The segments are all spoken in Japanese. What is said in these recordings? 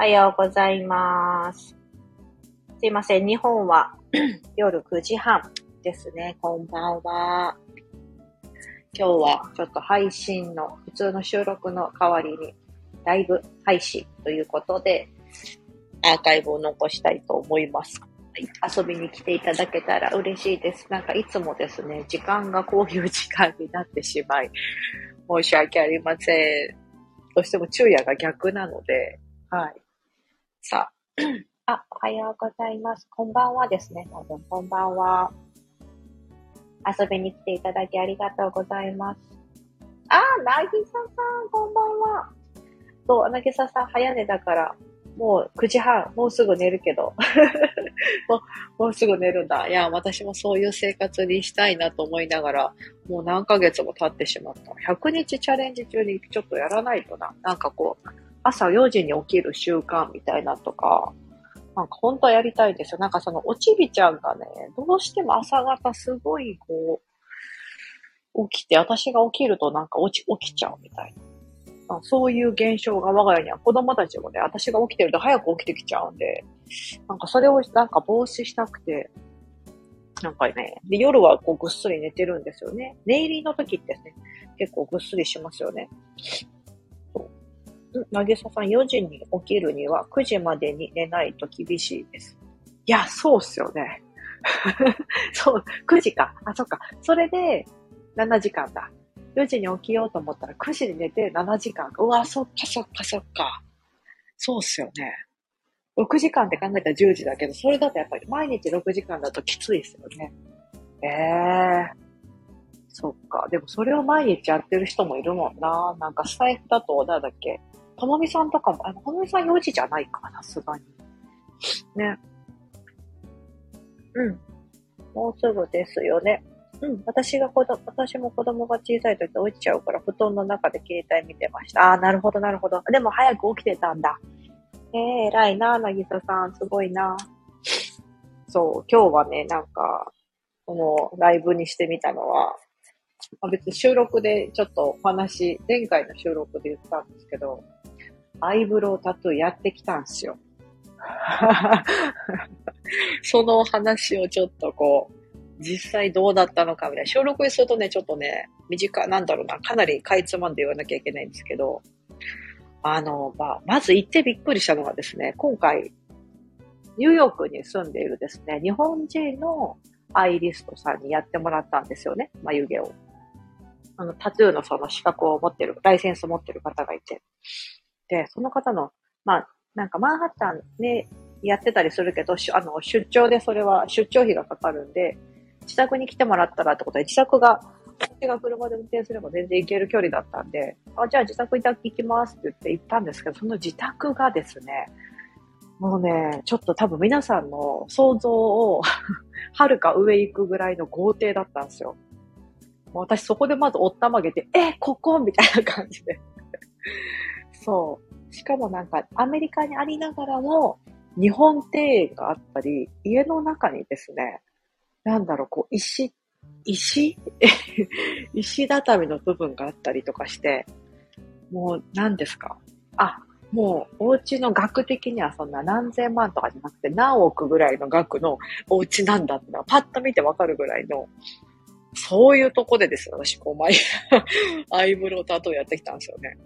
おはようございます。すいません、日本は 夜9時半ですね。こんばんは。今日はちょっと配信の普通の収録の代わりにライブ配信ということでアーカイブを残したいと思います。遊びに来ていただけたら嬉しいです。なんかいつもですね、時間がこういう時間になってしまい、申し訳ありません。どうしても昼夜が逆なので、はい。さあ、あ、おはようございます。こんばんはですね。多分、こんばんは。遊びに来ていただきありがとうございます。あ、なぎささん、こんばんは。そう、なぎささん、早寝だから、もう9時半、もうすぐ寝るけど。もう、もうすぐ寝るんだ。いや、私もそういう生活にしたいなと思いながら、もう何ヶ月も経ってしまった。100日チャレンジ中にちょっとやらないとな。なんかこう、朝4時に起きる習慣みたいなとか、なんか本当はやりたいんですよ。なんかそのおちびちゃんがね、どうしても朝方すごいこう、起きて、私が起きるとなんか起き起きちゃうみたいな。あそういう現象が我が家には子供たちもね、私が起きてると早く起きてきちゃうんで、なんかそれをなんか防止したくて、なんかね、で夜はこうぐっすり寝てるんですよね。寝入りの時ってね、結構ぐっすりしますよね。なぎささん、4時に起きるには9時までに寝ないと厳しいです。いや、そうっすよね。そう、9時か。あ、そっか。それで、7時間だ。4時に起きようと思ったら9時に寝て7時間。うわ、そっかそっかそっか。そうっすよね。6時間って考えたら10時だけど、それだとやっぱり毎日6時間だときついですよね。ええー。そっか。でもそれを毎日やってる人もいるもんな。なんかスタイフだと、なんだっけ？ともみさんとかも、あ、ともみさん4時じゃないかな、さすがに。ね。うん。もうすぐですよね。うん。私が子供、私も子供が小さい時落ちちゃうから、布団の中で携帯見てました。ああ、なるほど、なるほど。でも早く起きてたんだ。ええー、偉いな、なぎささん。すごいな。そう、今日はね、なんか、このライブにしてみたのは、まあ、別に収録でちょっとお話、前回の収録で言ったんですけど、アイブロウタトゥーやってきたんですよ。その話をちょっとこう、実際どうだったのかみたいな。収録にするとね、ちょっとね、短い、なんだろうな、かなりかいつまんで言わなきゃいけないんですけど、あの、まあ、まず行ってびっくりしたのがですね、今回、ニューヨークに住んでいるですね、日本人のアイリストさんにやってもらったんですよね、眉毛を。あの、タトゥーのその資格を持ってる、ライセンスを持ってる方がいて。で、その方の、まあ、なんかマンハッタンでやってたりするけど、あの、出張でそれは出張費がかかるんで、自宅に来てもらったらってことで、自宅が、私が車で運転すれば全然行ける距離だったんで、あ、じゃあ自宅行きますって言って行ったんですけど、その自宅がですね、もうね、ちょっと多分皆さんの想像を はるか上行くぐらいの豪邸だったんですよ。もう私そこでまずおったまげて、え、ここ？みたいな感じで。そう。しかもなんかアメリカにありながらも日本庭園があったり、家の中にですね、なんだろう、こう石、石？石畳の部分があったりとかして、もう何ですか？あ、もうお家の額的にはそんな何千万とかじゃなくて何億ぐらいの額のお家なんだってのはパッと見てわかるぐらいの、そういうとこでですよ、私、こう、毎、アイブロウタトゥーやってきたんですよね。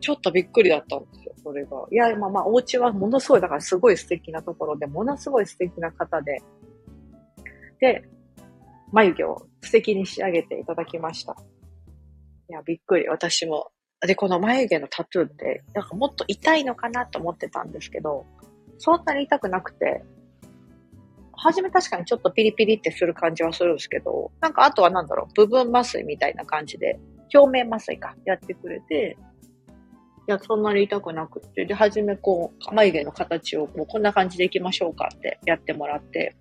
ちょっとびっくりだったんですよ、それが。いや、まあまあ、お家はものすごい、だからすごい素敵なところで、ものすごい素敵な方で、で、眉毛を素敵に仕上げていただきました。いや、びっくり、私も。で、この眉毛のタトゥーって、なんかもっと痛いのかなと思ってたんですけど、そんなに痛くなくて、初め確かにちょっとピリピリってする感じはするんですけど、なんかあとはなんだろう、部分麻酔みたいな感じで、表面麻酔か、やってくれて、いや、そんなに痛くなくって、で、初めこう、眉毛の形をこうこんな感じでいきましょうかってやってもらって、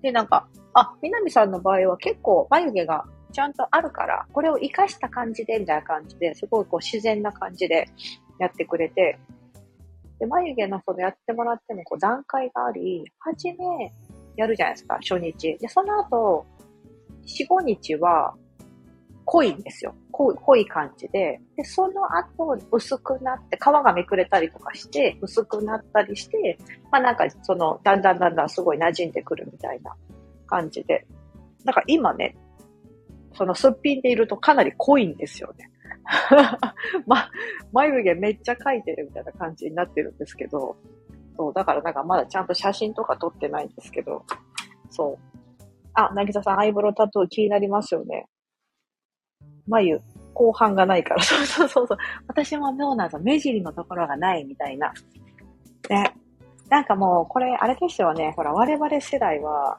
で、なんか、あ、南さんの場合は結構眉毛がちゃんとあるから、これを活かした感じで、みたいな感じで、すごいこう自然な感じでやってくれて、で、眉毛のそのやってもらってもこう段階があり、はじめやるじゃないですか、初日。で、その後、4、5日は、濃いんですよ。濃い濃い感じで。で、その後薄くなって、皮がめくれたりとかして、薄くなったりして、まあなんかその、だんだんだんだんすごい馴染んでくるみたいな感じで。だか今ね、そのすっぴんでいるとかなり濃いんですよね。ま、眉毛めっちゃ描いてるみたいな感じになってるんですけど、そう、だからなんかまだちゃんと写真とか撮ってないんですけど、そう。あ、なぎささん、アイブロウタトゥー気になりますよね。眉、後半がないから。そうそうそうそう。私も妙な目尻のところがないみたいな。ね。なんかもう、これ、あれですよね。ほら、我々世代は、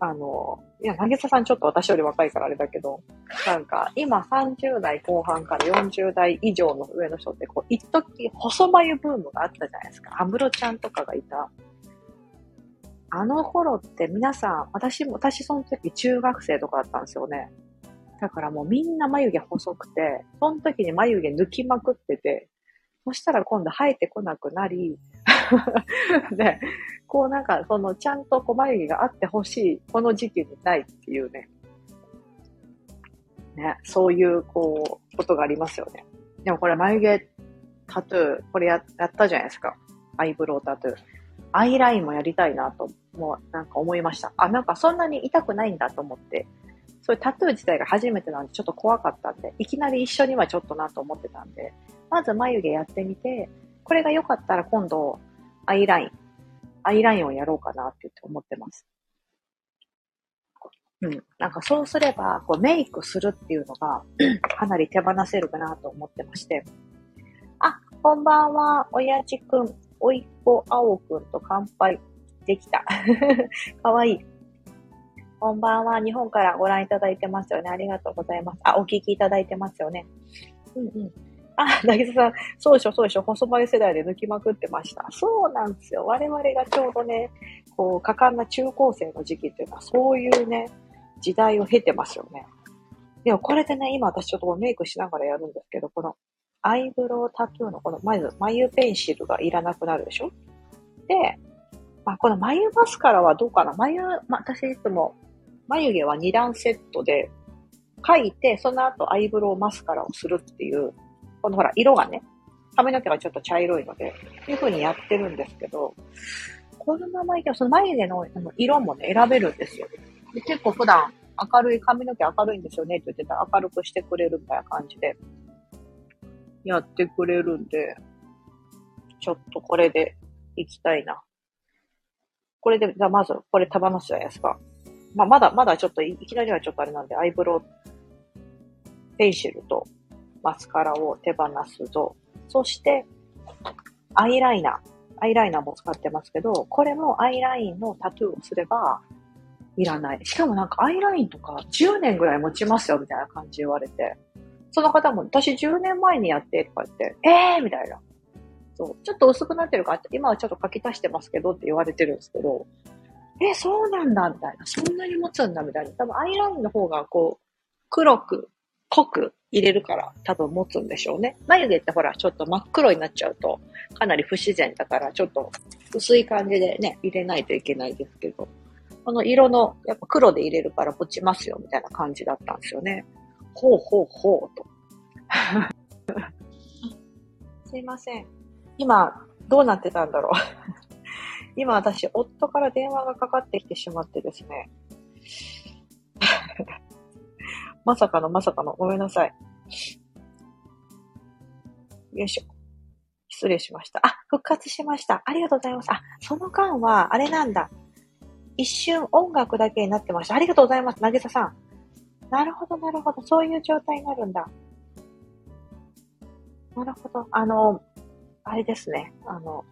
あの、いや、なぎささんちょっと私より若いからあれだけど、なんか、今30代後半から40代以上の上の人って、こう、一時細眉ブームがあったじゃないですか。安室ちゃんとかがいた。あの頃って皆さん、私も、私その時中学生とかだったんですよね。だからもうみんな眉毛細くて、その時に眉毛抜きまくってて、そしたら今度生えてこなくなり、で、こうなんか、その、ちゃんとこう眉毛があってほしい、この時期にないっていうね。ね、そういう、こう、ことがありますよね。でもこれ眉毛タトゥー、これややったじゃないですか。アイブロウタトゥー。アイラインもやりたいなと、もうなんか思いました。あ、なんかそんなに痛くないんだと思って、そういうタトゥー自体が初めてなんでちょっと怖かったんで、いきなり一緒にはちょっとなと思ってたんで、まず眉毛やってみて、これが良かったら今度、アイライン、アイラインをやろうかなって思ってます。うん。なんかそうすれば、こうメイクするっていうのが かなり手放せるかなと思ってまして。あ、こんばんは、おやじくん、おいっ子あおくんと乾杯できた。かわいい。こんばんは。日本からご覧いただいてますよね。ありがとうございます。あ、お聞きいただいてますよね。うんうん。あ、なぎささん、そうでしょ、そうでしょ、細眉世代で抜きまくってました。そうなんですよ。我々がちょうどね、こう、果敢な中高生の時期っていうのは、そういうね、時代を経てますよね。でもこれでね、今私ちょっとメイクしながらやるんですけど、このアイブロウタトゥーのこの、まず眉ペンシルがいらなくなるでしょで、まあ、この眉マスカラはどうかな眉、まあ、私いつも眉毛は2段セットで描いて、その後アイブロウマスカラをするっていうこのほら、色がね、髪の毛がちょっと茶色いので、っていう風にやってるんですけど、このままいても、その眉毛の色もね、選べるんですよ。で結構普段明るい、髪の毛明るいんですよねって言ってたら明るくしてくれるみたいな感じで、やってくれるんで、ちょっとこれでいきたいな。これで、じゃあまず、これ手放すじゃないですか。まあ、まだ、まだちょっといきなりはちょっとあれなんで、アイブロウペンシルとマスカラを手放すぞ。そして、アイライナー。アイライナーも使ってますけど、これもアイラインのタトゥーをすれば、いらない。しかもなんかアイラインとか10年ぐらい持ちますよ、みたいな感じ言われて。その方も、私10年前にやって、とか言って、えーみたいな。そう。ちょっと薄くなってるから、今はちょっと書き足してますけどって言われてるんですけど、えー、そうなんだ、みたいな。そんなに持つんだ、みたいな。多分アイラインの方がこう、黒く、濃く入れるから多分持つんでしょうね。眉毛ってほら、ちょっと真っ黒になっちゃうとかなり不自然だから、ちょっと薄い感じでね、入れないといけないですけど、この色の、やっぱ黒で入れるから持ちますよみたいな感じだったんですよね。ほうほうほうと。すいません。今、どうなってたんだろう。今私、夫から電話がかかってきてしまってですね。まさかのまさかの、ごめんなさい。よいしょ。失礼しました。あ、復活しました。ありがとうございます。あ、その間は、あれなんだ。一瞬音楽だけになってました。ありがとうございます。なげささん。なるほど、なるほど。そういう状態になるんだ。なるほど。あの、あれですね。あの、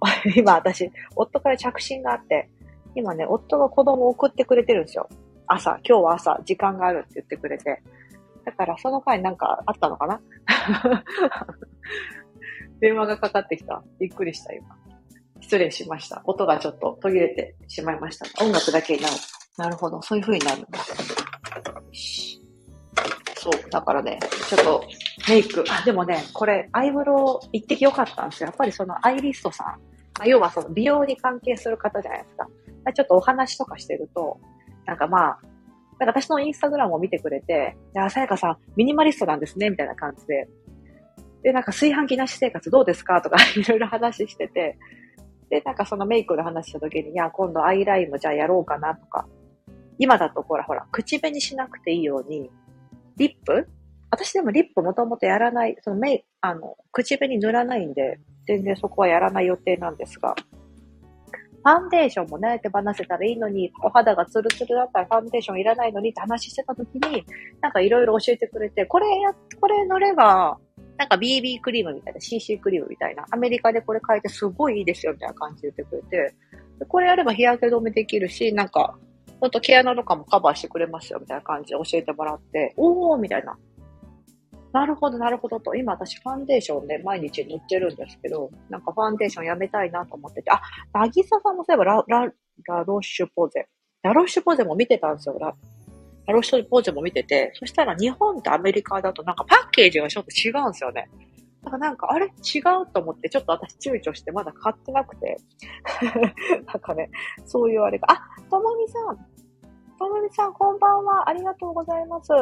今私、夫から着信があって、今ね、夫が子供を送ってくれてるんですよ。朝、今日は朝、時間があるって言ってくれて。だからその回なんかあったのかな？電話がかかってきた。びっくりした、今。失礼しました。音がちょっと途切れてしまいました。音楽だけになる。なるほど。そういう風になるんだ。そう。だからね、ちょっとメイク。あ、でもね、これ、アイブロウ一滴良かったんですよ。やっぱりそのアイリストさん。要はその美容に関係する方じゃないですか。ちょっとお話とかしてると、なんかまあ、なんか私のインスタグラムを見てくれて、いや、さやかさん、ミニマリストなんですね、みたいな感じで。で、なんか炊飯器なし生活どうですか？とか いろいろ話してて、で、なんかそのメイクの話した時に、いや、今度アイラインもじゃあやろうかなとか。今だとほらほら、口紅しなくていいように、リップ？私でもリップもともとやらない、そのメイ、あの、口紅塗らないんで、全然そこはやらない予定なんですが、ファンデーションもね、手放せたらいいのに、お肌がツルツルだったらファンデーションいらないのにって話してた時に、なんかいろいろ教えてくれて、これや、これ塗れば、なんか BB クリームみたいな、CC クリームみたいな、アメリカでこれ買えてすごいいいですよみたいな感じで言ってくれて、これやれば日焼け止めできるし、なんか、ほんと毛穴とかもカバーしてくれますよみたいな感じで教えてもらって、おーみたいな。なるほど、なるほどと。今私ファンデーションで毎日塗ってるんですけど、なんかファンデーションやめたいなと思ってて、あ、なぎささんもそういえばラ、ラ、ラロッシュポゼ。ラロッシュポゼも見てたんですよ。ララロッシュポゼも見てて、そしたら日本とアメリカだとなんかパッケージがちょっと違うんですよね。だからなんか、あれ？違うと思って、ちょっと私躊躇してまだ買ってなくて。なんかね、そういうあれが。あ、ともみさん。ともみさん、こんばんは。ありがとうございます。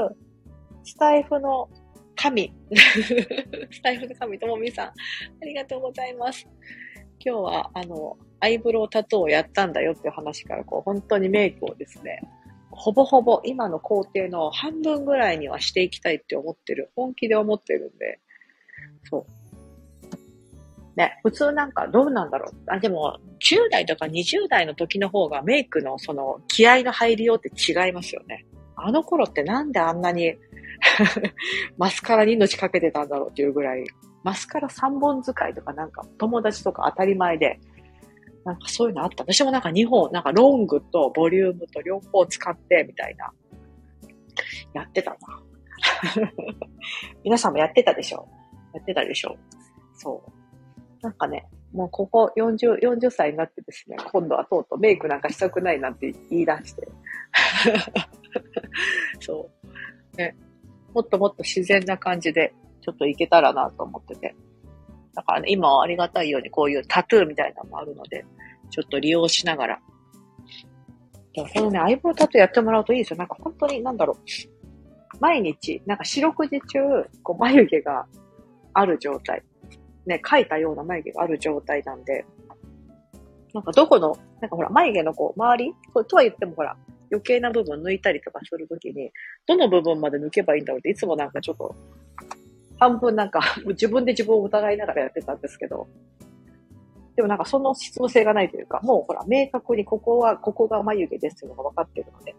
スタイフの神。スタイフの神、ともみさん。ありがとうございます。今日は、あの、アイブロウタトゥーをやったんだよっていう話から、こう、本当にメイクをですね、ほぼほぼ今の工程の半分ぐらいにはしていきたいって思ってる。本気で思ってるんで。そう。ね、普通なんかどうなんだろう。あ、でも、10代とか20代の時の方がメイクのその気合の入りようって違いますよね。あの頃ってなんであんなにマスカラに命かけてたんだろうっていうぐらい、マスカラ3本使いとかなんか友達とか当たり前で、なんかそういうのあった。私もなんか2本、なんかロングとボリュームと両方使ってみたいな、やってたな。皆さんもやってたでしょ？やってたでしょ？そう。なんかね、もうここ40、40歳になってですね、今度はとうとうメイクなんかしたくないなんて言い出して。そう。ね、もっともっと自然な感じで、ちょっといけたらなと思ってて。だからね、今はありがたいようにこういうタトゥーみたいなのもあるので、ちょっと利用しながら。でもこのね、アイブロウタトゥーやってもらうといいですよ。なんか本当に、なんだろう。毎日、なんか四六時中、こう眉毛がある状態。ね、描いたような眉毛がある状態なんで、なんかどこの、なんかほら、眉毛のこう、周りとは言ってもほら、余計な部分抜いたりとかするときに、どの部分まで抜けばいいんだろうって、いつもなんかちょっと、半分なんか、自分で自分を疑いながらやってたんですけど、でもなんかその質問性がないというか、もうほら、明確にここは、ここが眉毛ですっていうのが分かってるので。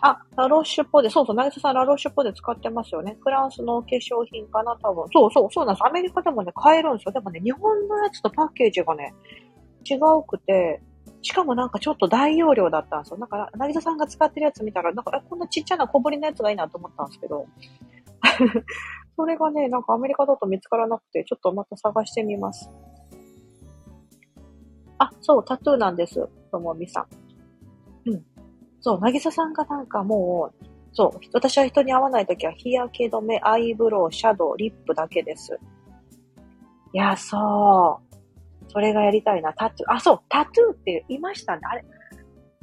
あ、ラロッシュポデ。そうそう、なぎささんラロッシュポデ使ってますよね。フランスの化粧品かな、多分。そうそう、そうなんです。アメリカでもね、買えるんですよ。でもね、日本のやつとパッケージがね、違うくて、しかもなんかちょっと大容量だったんですよ。だから、なぎささんが使ってるやつ見たら、なんか、こんなちっちゃな小ぶりのやつがいいなと思ったんですけど、それがね、なんかアメリカだと見つからなくて、ちょっとまた探してみます。あ、そう、タトゥーなんです。ともみさん。うん。そう、なぎささんがなんかもう、そう、私は人に会わないときは日焼け止め、アイブロウ、シャドウ、リップだけです。いや、そう。それがやりたいな。タトゥー。あ、そう、タトゥーって言いましたね。あれ、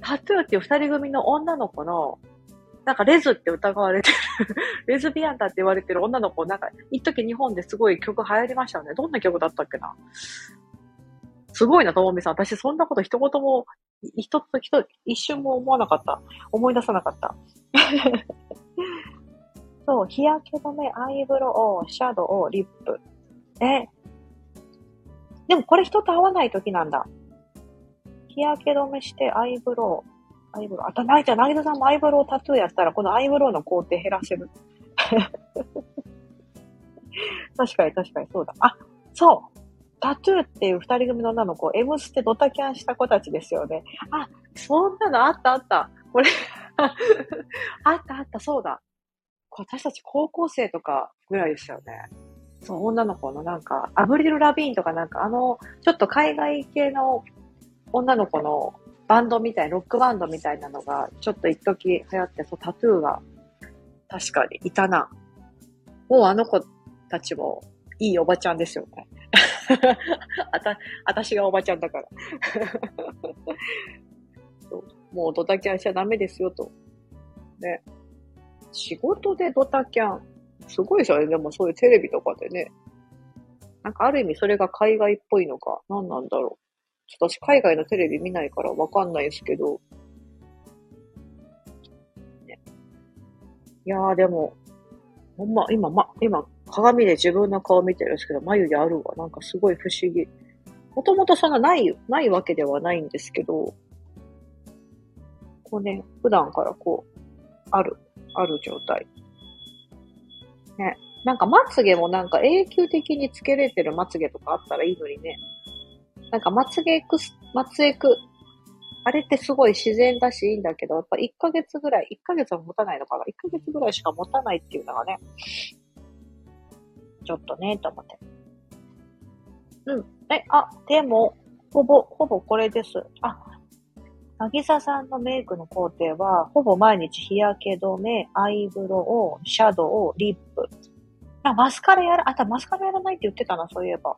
タトゥーっていう二人組の女の子の、なんかレズって疑われてる レズビアンだって言われてる女の子、なんか、一時日本ですごい曲流行りましたよね。どんな曲だったっけなすごいな、ともみさん。私、そんなこと一言も、一つ、一、一瞬も思わなかった。思い出さなかった。そう、日焼け止め、アイブロウ、シャドウ、リップ。え、でもこれ人と会わない時なんだ。日焼け止めしてアイブロウ。アイブロウ。あと、ないじゃん、なぎさんもアイブロウタトゥーやったら、このアイブロウの工程減らせる。確かに確かにそうだ。あ、そう。タトゥーっていう二人組の女の子、M ステドタキャンした子たちですよね。あ、そんなのあったあった。これ あったあった、そうだ。私たち高校生とかぐらいでしたよね。そう、女の子のなんか、アブリル・ラビーンとかなんか、あの、ちょっと海外系の女の子のバンドみたい、ロックバンドみたいなのが、ちょっと一時流行って、そう、タトゥーが、確かにいたな。もうあの子たちも、いいおばちゃんですよね。あた、あたしがおばちゃんだから。もうドタキャンしちゃダメですよと。ね。仕事でドタキャン。すごいですよね。でもそういうテレビとかでね。なんかある意味それが海外っぽいのか、何なんだろう。ちょっと私海外のテレビ見ないからわかんないですけど。ね、いやーでも、ほんま、今、ま、今、鏡で自分の顔見てるんですけど、眉毛あるわ。なんかすごい不思議。もともとそんなない、ないわけではないんですけど、こうね、普段からこう、ある、ある状態。ね。なんかまつげもなんか永久的につけれてるまつげとかあったらいいのにね。なんかまつげくす、まつげく、あれってすごい自然だしいいんだけど、やっぱ1ヶ月ぐらい、1ヶ月は持たないのかな ?1 ヶ月ぐらいしか持たないっていうのがね、ちょっとね、と思って。うん。え、あ、でも、ほぼ、ほぼこれです。あ、なぎささんのメイクの工程は、ほぼ毎日日焼け止め、アイブロウ、シャドウ、リップ。あ、マスカラやら、あ、たマスカラやらないって言ってたな、そういえば。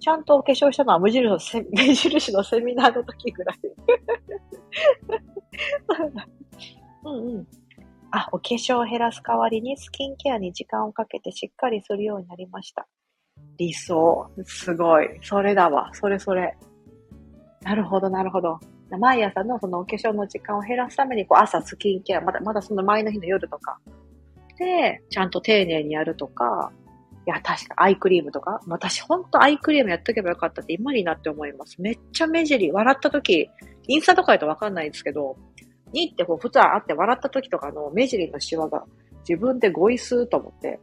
ちゃんとお化粧したのは無印のセ無 印のセミナーの時ぐらい。うんうん。あ、お化粧を減らす代わりにスキンケアに時間をかけてしっかりするようになりました。理想。すごい。それだわ。それそれ。なるほど、なるほど。毎朝のそのお化粧の時間を減らすために、こう朝スキンケア、まだまだその前の日の夜とか、で、ちゃんと丁寧にやるとか、いや、確かアイクリームとか、私ほんとアイクリームやっとけばよかったって今になって思います。めっちゃ目尻、笑った時、インスタとかやとわかんないんですけど、にってこう普通あって笑った時とかの目尻のシワが自分でゴイスーと思って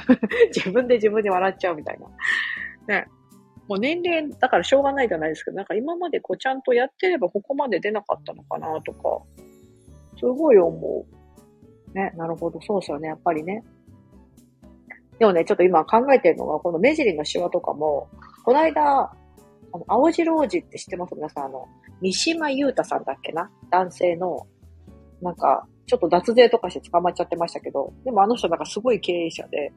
自分で自分で笑っちゃうみたいな。ね。もう年齢だからしょうがないじゃないですけど、なんか今までこうちゃんとやってればここまで出なかったのかなとか、すごい思う。ね、なるほど、そうですよね、やっぱりね。でもね、ちょっと今考えてるのが、この目尻のシワとかも、この間、あの、青白王子って知ってます？皆さん、あの、三島優太さんだっけな？男性の、なんか、ちょっと脱税とかして捕まっちゃってましたけど、でもあの人なんかすごい経営者で、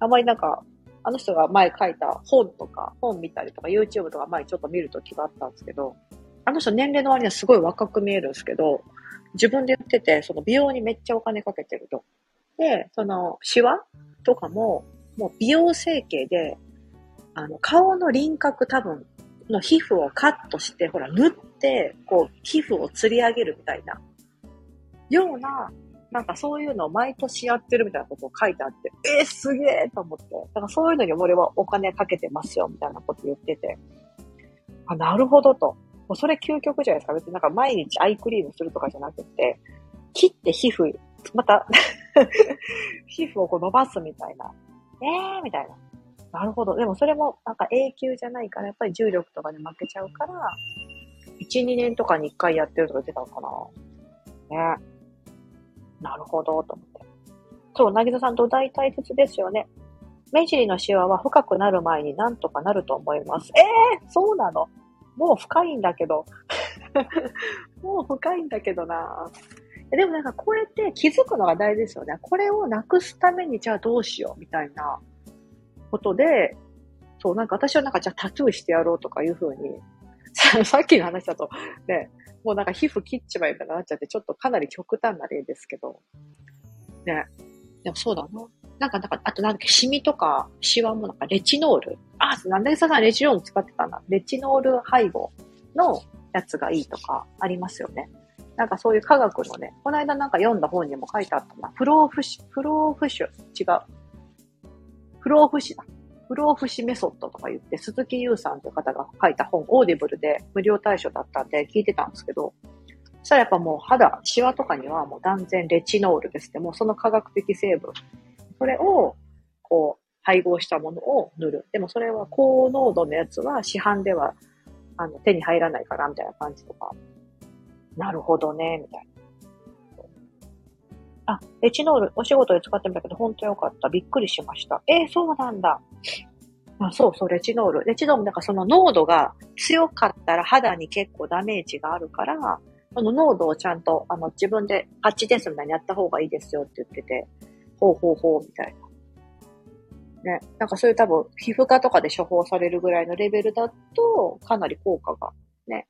あまりなんか、あの人が前書いた本とか、本見たりとか、YouTube とか前ちょっと見るときがあったんですけど、あの人年齢の割にはすごい若く見えるんですけど、自分で言ってて、その美容にめっちゃお金かけてると。で、その、シワとかも、もう美容整形で、あの、顔の輪郭多分、の皮膚をカットして、ほら、縫って、こう、皮膚を釣り上げるみたいな、ような、なんかそういうのを毎年やってるみたいなことを書いてあって、えー、すげえと思って。だからそういうのに俺はお金かけてますよ、みたいなこと言ってて。あ、なるほどと。もうそれ究極じゃないですか。別になんか毎日アイクリームするとかじゃなくて、切って皮膚、また 皮膚をこう伸ばすみたいな。えーみたいな。なるほど。でもそれもなんか永久じゃないから、やっぱり重力とかに負けちゃうから、1、2年とかに1回やってるとか言ってたのかな。ね。なるほど、と思って。そう、なぎささんと大大切ですよね。目尻のシワは深くなる前になんとかなると思います。ええー、そうなの？もう深いんだけど。もう深いんだけどなでもなんかこうやって気づくのが大事ですよね。これをなくすためにじゃあどうしようみたいなことで、そう、なんか私はなんかじゃあタトゥーしてやろうとかいうふうに、さっきの話だと、ね、もうなんか皮膚切っちまえばなっちゃって、ちょっとかなり極端な例ですけど。ね。でもそうだな。なんか、なんか、あとなんだっけ、シミとか、シワもなんかレチノール。あ、なんでささんレチノール使ってたんだ。レチノール配合のやつがいいとかありますよね。なんかそういう科学のね、この間なんか読んだ本にも書いてあったな。フローフシ、フローフシュ、違う。フローフシだ。フローフシメソッドとか言って、鈴木優さんという方が書いた本、オーディブルで無料対象だったんで聞いてたんですけど、そしたらやっぱもう肌、シワとかにはもう断然レチノールですね。もうその科学的成分。それを、こう、配合したものを塗る。でもそれは高濃度のやつは市販ではあの手に入らないからみたいな感じとかなるほどね、みたいな。あ、レチノール、お仕事で使ってみたけど、ほんとよかった。びっくりしました。えー、そうなんだ。あそうそう、レチノール。レチノール、なんかその濃度が強かったら肌に結構ダメージがあるから、その濃度をちゃんと、あの、自分でパッチテストみたいにやった方がいいですよって言ってて、ほうほうほう、みたいな。ね。なんかそういう多分、皮膚科とかで処方されるぐらいのレベルだと、かなり効果がね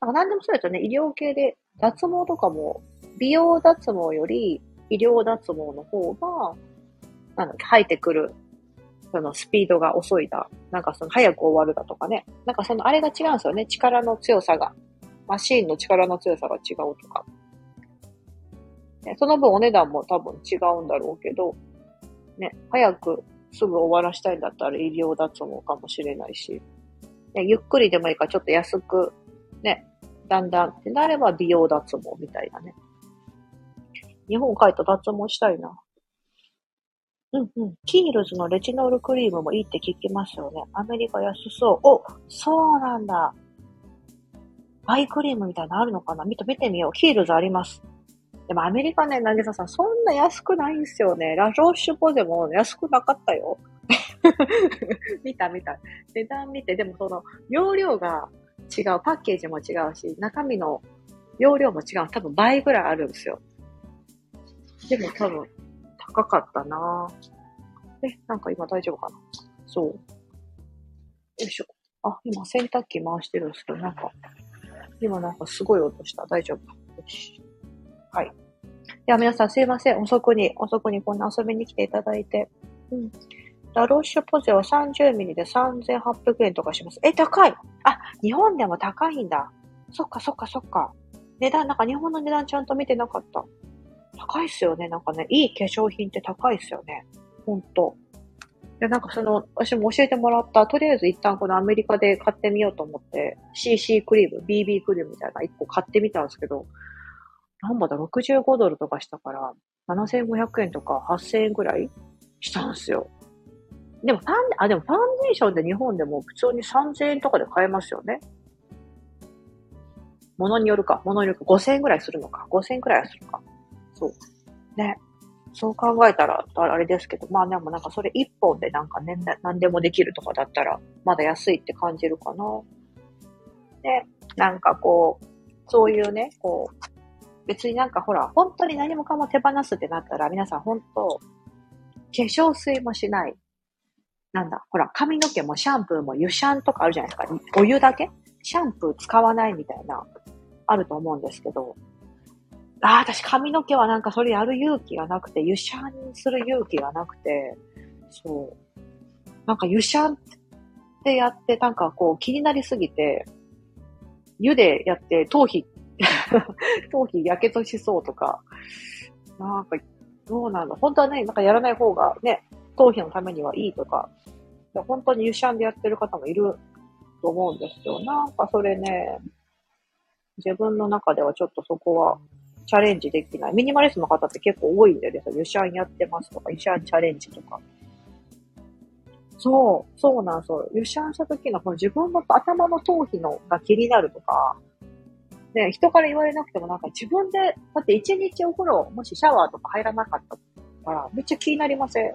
なんか何でもそうですね。医療系で脱毛とかも、美容脱毛より医療脱毛の方が、なんだっけ、生えてくる、そのスピードが遅いだ。なんかその早く終わるだとかね。なんかそのあれが違うんですよね。力の強さが。マシーンの力の強さが違うとか。ね、その分お値段も多分違うんだろうけど、ね、早くすぐ終わらしたいんだったら医療脱毛かもしれないし、ね、ゆっくりでもいいからちょっと安く、ね、だんだんってなれば美容脱毛みたいなね。日本帰った脱毛したいな。うんうん。キールズのレチノールクリームもいいって聞きますよね。アメリカ安そう。お、そうなんだ。アイクリームみたいなのあるのかな？見て、見てみよう。キールズあります。でもアメリカね、なぎささん、そんな安くないんですよね。ラジオシュポでも安くなかったよ。見た見た。値段見て、でもその、容量が違う、パッケージも違うし、中身の容量も違う。多分倍ぐらいあるんですよ。でも多分、高かったなえ、なんか今大丈夫かな？そう。よいしょ。あ、今洗濯機回してるんですけど、なんか、今なんかすごい音した。大丈夫。よし。はい。では皆さんすいません。遅くに、遅くにこんな遊びに来ていただいて。うん。ラロッシュポゼは30ミリで3800円とかします。え、高いあ、日本でも高いんだ。そっかそっかそっか。値段、なんか日本の値段ちゃんと見てなかった。高いっすよね。なんかね、いい化粧品って高いっすよね。ほんと。で、なんかその、私も教えてもらった、とりあえず一旦このアメリカで買ってみようと思って、CC クリーム、BB クリームみたいな一個買ってみたんですけど、なんぼだ、65ドルとかしたから、7500円とか8000円くらいしたんですよ。でもファン、あ、でもファンデーションで日本でも普通に3000円とかで買えますよね。ものによるか、ものによるか、5000円くらいするのか、5000円くらいするか。そう。ね。そう考えたら、あれですけど、まあでもなんかそれ一本でなんかね、何でもできるとかだったら、まだ安いって感じるかな。で、なんかこう、そういうね、こう、別になんかほら、本当に何もかも手放すってなったら、皆さん本当、化粧水もしない。なんだ、ほら、髪の毛もシャンプーも湯シャンとかあるじゃないですか。お湯だけ？シャンプー使わないみたいな、あると思うんですけど。ああ、私髪の毛はなんかそれやる勇気がなくて、湯シャンする勇気がなくて、そう。なんか湯シャンってやって、なんかこう気になりすぎて、湯でやって頭皮 頭皮やけどしそうとか、なんか、どうなんだ。本当はね、なんかやらない方がね、頭皮のためにはいいとか、本当にユシャンでやってる方もいると思うんですよ。なんかそれね、自分の中ではちょっとそこはチャレンジできない。ミニマリストの方って結構多いんでね、ユシャンやってますとか、ユシャンチャレンジとか。そう、そうなんですよ。ユシャンした時のこの自分の頭の頭皮のが気になるとか、ね、人から言われなくてもなんか自分で、だって一日お風呂、もしシャワーとか入らなかったから、めっちゃ気になりません？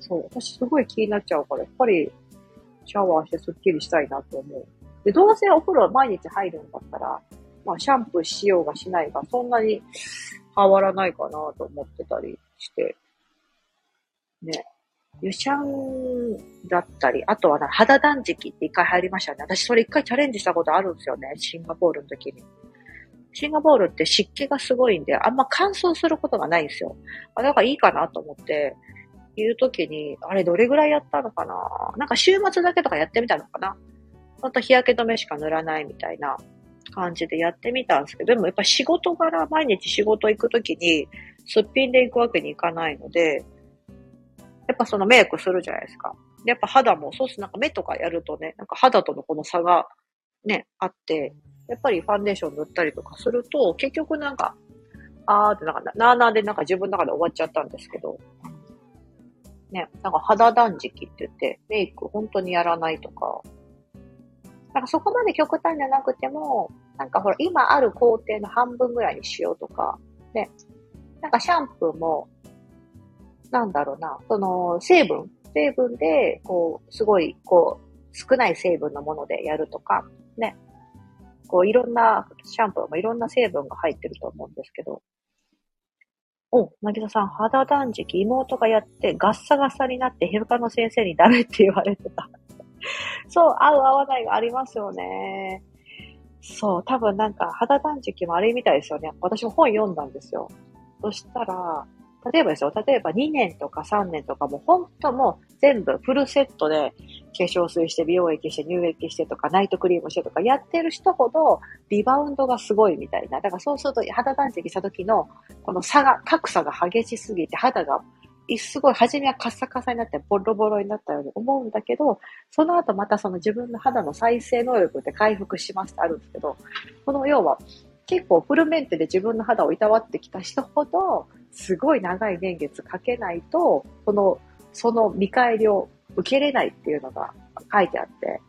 そう。私すごい気になっちゃうから、やっぱりシャワーしてスッキリしたいなと思う。で、どうせお風呂毎日入るんだったら、まあシャンプーしようがしないが、そんなに変わらないかなと思ってたりして。ね。湯シャンだったり、あとはな肌断食って一回入りましたね。私それ一回チャレンジしたことあるんですよね。シンガポールの時に。シンガポールって湿気がすごいんで、あんま乾燥することがないんですよ。あ、だからいいかなと思って、言う時に、あれどれぐらいやったのかななんか週末だけとかやってみたのかなほんと日焼け止めしか塗らないみたいな感じでやってみたんですけど、でもやっぱ仕事柄毎日仕事行く時にすっぴんで行くわけにいかないので、やっぱそのメイクするじゃないですか。やっぱ肌も、そうすなんか目とかやるとね、なんか肌とのこの差がね、あって、やっぱりファンデーション塗ったりとかすると、結局なんか、あーってなんか、なーなーでなんか自分の中で終わっちゃったんですけど、ね、なんか肌断食って言って、メイク本当にやらないとか、なんかそこまで極端じゃなくても、なんかほら、今ある工程の半分ぐらいにしようとか、ね、なんかシャンプーも、なんだろうな、その成分、成分で、こう、すごい、こう、少ない成分のものでやるとか、ね。こう、いろんな、シャンプーもいろんな成分が入ってると思うんですけど。お、なぎささん、肌断食、妹がやってガッサガサになって、皮膚科の先生にダメって言われてた。そう、合う合わないがありますよね。そう、多分なんか肌断食もあれみたいですよね。私も本読んだんですよ。そしたら、例えばですよ、例えば2年とか3年とかも本当もう全部フルセットで化粧水して美容液して乳液してとかナイトクリームしてとかやってる人ほどリバウンドがすごいみたいな。だからそうすると肌断食した時のこの差が、格差が激しすぎて肌がすごい初めはカッサカサになってボロボロになったように思うんだけど、その後またその自分の肌の再生能力って回復しますってあるんですけど、この要は結構フルメンテで自分の肌をいたわってきた人ほど、すごい長い年月かけないと、この、その見返りを受けれないっていうのが書いてあって、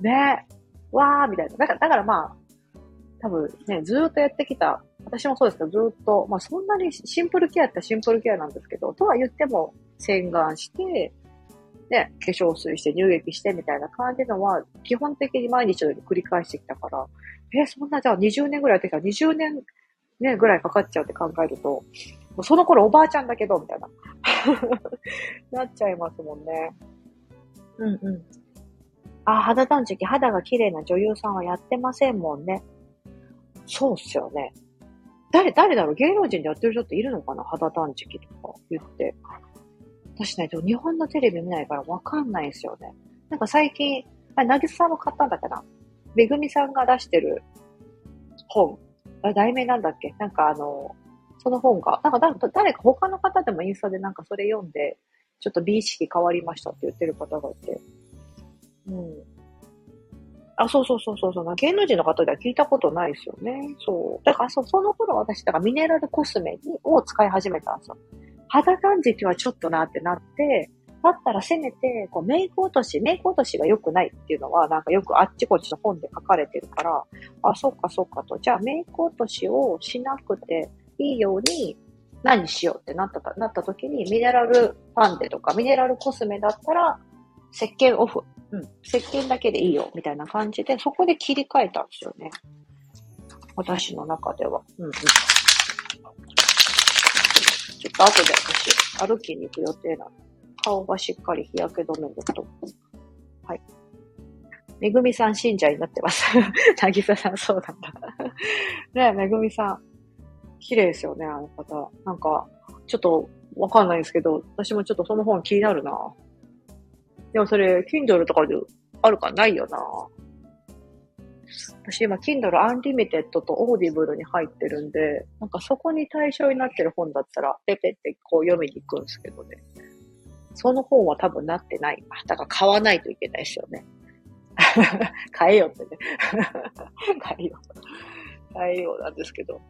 ねわーみたいな。だから、だからまあ、多分ね、ずっとやってきた、私もそうですけど、ずっと、まあそんなにシンプルケアってシンプルケアなんですけど、とは言っても洗顔して、ね、化粧水して乳液してみたいな感じのは、基本的に毎日のように繰り返してきたから、え、そんなじゃあ20年ぐらいやってきたら20年ね、ぐらいかかっちゃうって考えると、もうその頃おばあちゃんだけど、みたいな。なっちゃいますもんね。うんうん。あ、肌断食、肌が綺麗な女優さんはやってませんもんね。そうっすよね。誰、誰だろう？芸能人でやってる人っているのかな？肌断食とか言って。私ね、日本のテレビ見ないからわかんないんですよね。なんか最近、あ、なぎさんも買ったんだっけな？めぐみさんが出してる本。あ題名なんだっけ？なんかあの、その本が、なんか誰か他の方でもインスタでなんかそれ読んで、ちょっと美意識変わりましたって言ってる方がいて。うん。あ、そうそうそうそうそう。芸能人の方では聞いたことないですよね。そう。だからそ、その頃私、だからミネラルコスメを使い始めたんですよ。肌感じはちょっとなってなって、だったらせめて、こう、メイク落とし、メイク落としが良くないっていうのは、なんかよくあっちこっちの本で書かれてるから、あ、そっかそっかと。じゃあ、メイク落としをしなくていいように、何しようってなった、なった時に、ミネラルファンデとか、ミネラルコスメだったら、石鹸オフ。うん。石鹸だけでいいよ、みたいな感じで、そこで切り替えたんですよね。私の中では。うんうん。ちょっと後で私、歩きに行く予定なんで。顔がしっかり日焼け止めると。はい。めぐみさん信者になってます。なぎささんそうなんだ。ねえ、めぐみさん。綺麗ですよね、あの方。なんか、ちょっとわかんないですけど、私もちょっとその本気になるな。でもそれ、Kindle とかであるかないよな。私今、Kindle Unlimited と Audible に入ってるんで、なんかそこに対象になってる本だったら、ペペってこう読みに行くんですけどね。その本は多分なってない。だから買わないといけないですよね。買えよってね。買えよ。買えようなんですけど。よ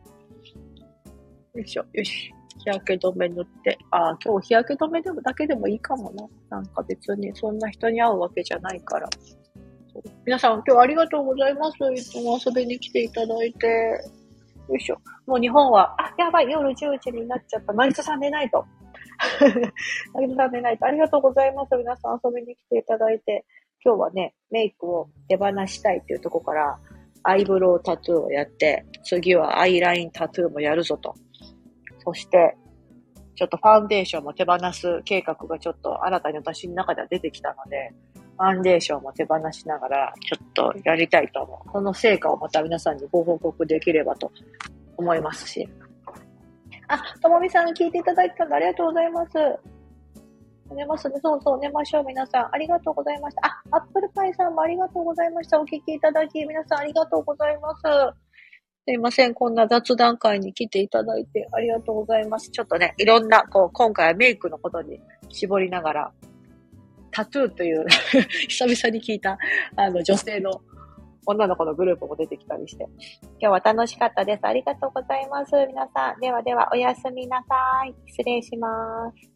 いしょ、よし。日焼け止め塗って。ああ、今日日焼け止めでもだけでもいいかもな。なんか別にそんな人に会うわけじゃないから。皆さん今日ありがとうございます。いつも遊びに来ていただいて。よいしょ。もう日本は、あ、やばい、夜10時になっちゃった。マリスさん寝ないと。ありがとうないと。ありがとうございます。皆さん遊びに来ていただいて。今日はね、メイクを手放したいっていうところから、アイブロウタトゥーをやって、次はアイラインタトゥーもやるぞと。そして、ちょっとファンデーションも手放す計画がちょっと新たに私の中では出てきたので、ファンデーションも手放しながら、ちょっとやりたいと思う。その成果をまた皆さんにご報告できればと思いますし、あ、ともみさん聞いていただいたんでありがとうございます。寝ますね。そうそう、寝ましょう。皆さん、ありがとうございました。あ、アップルパイさんもありがとうございました。お聞きいただき、皆さんありがとうございます。すいません。こんな雑談会に来ていただいてありがとうございます。ちょっとね、いろんな、こう、今回はメイクのことに絞りながら、タトゥーという 久々に聞いた、あの、女性の女の子のグループも出てきたりして。今日は楽しかったです。ありがとうございます。皆さん。ではでは、おやすみなさい。失礼します。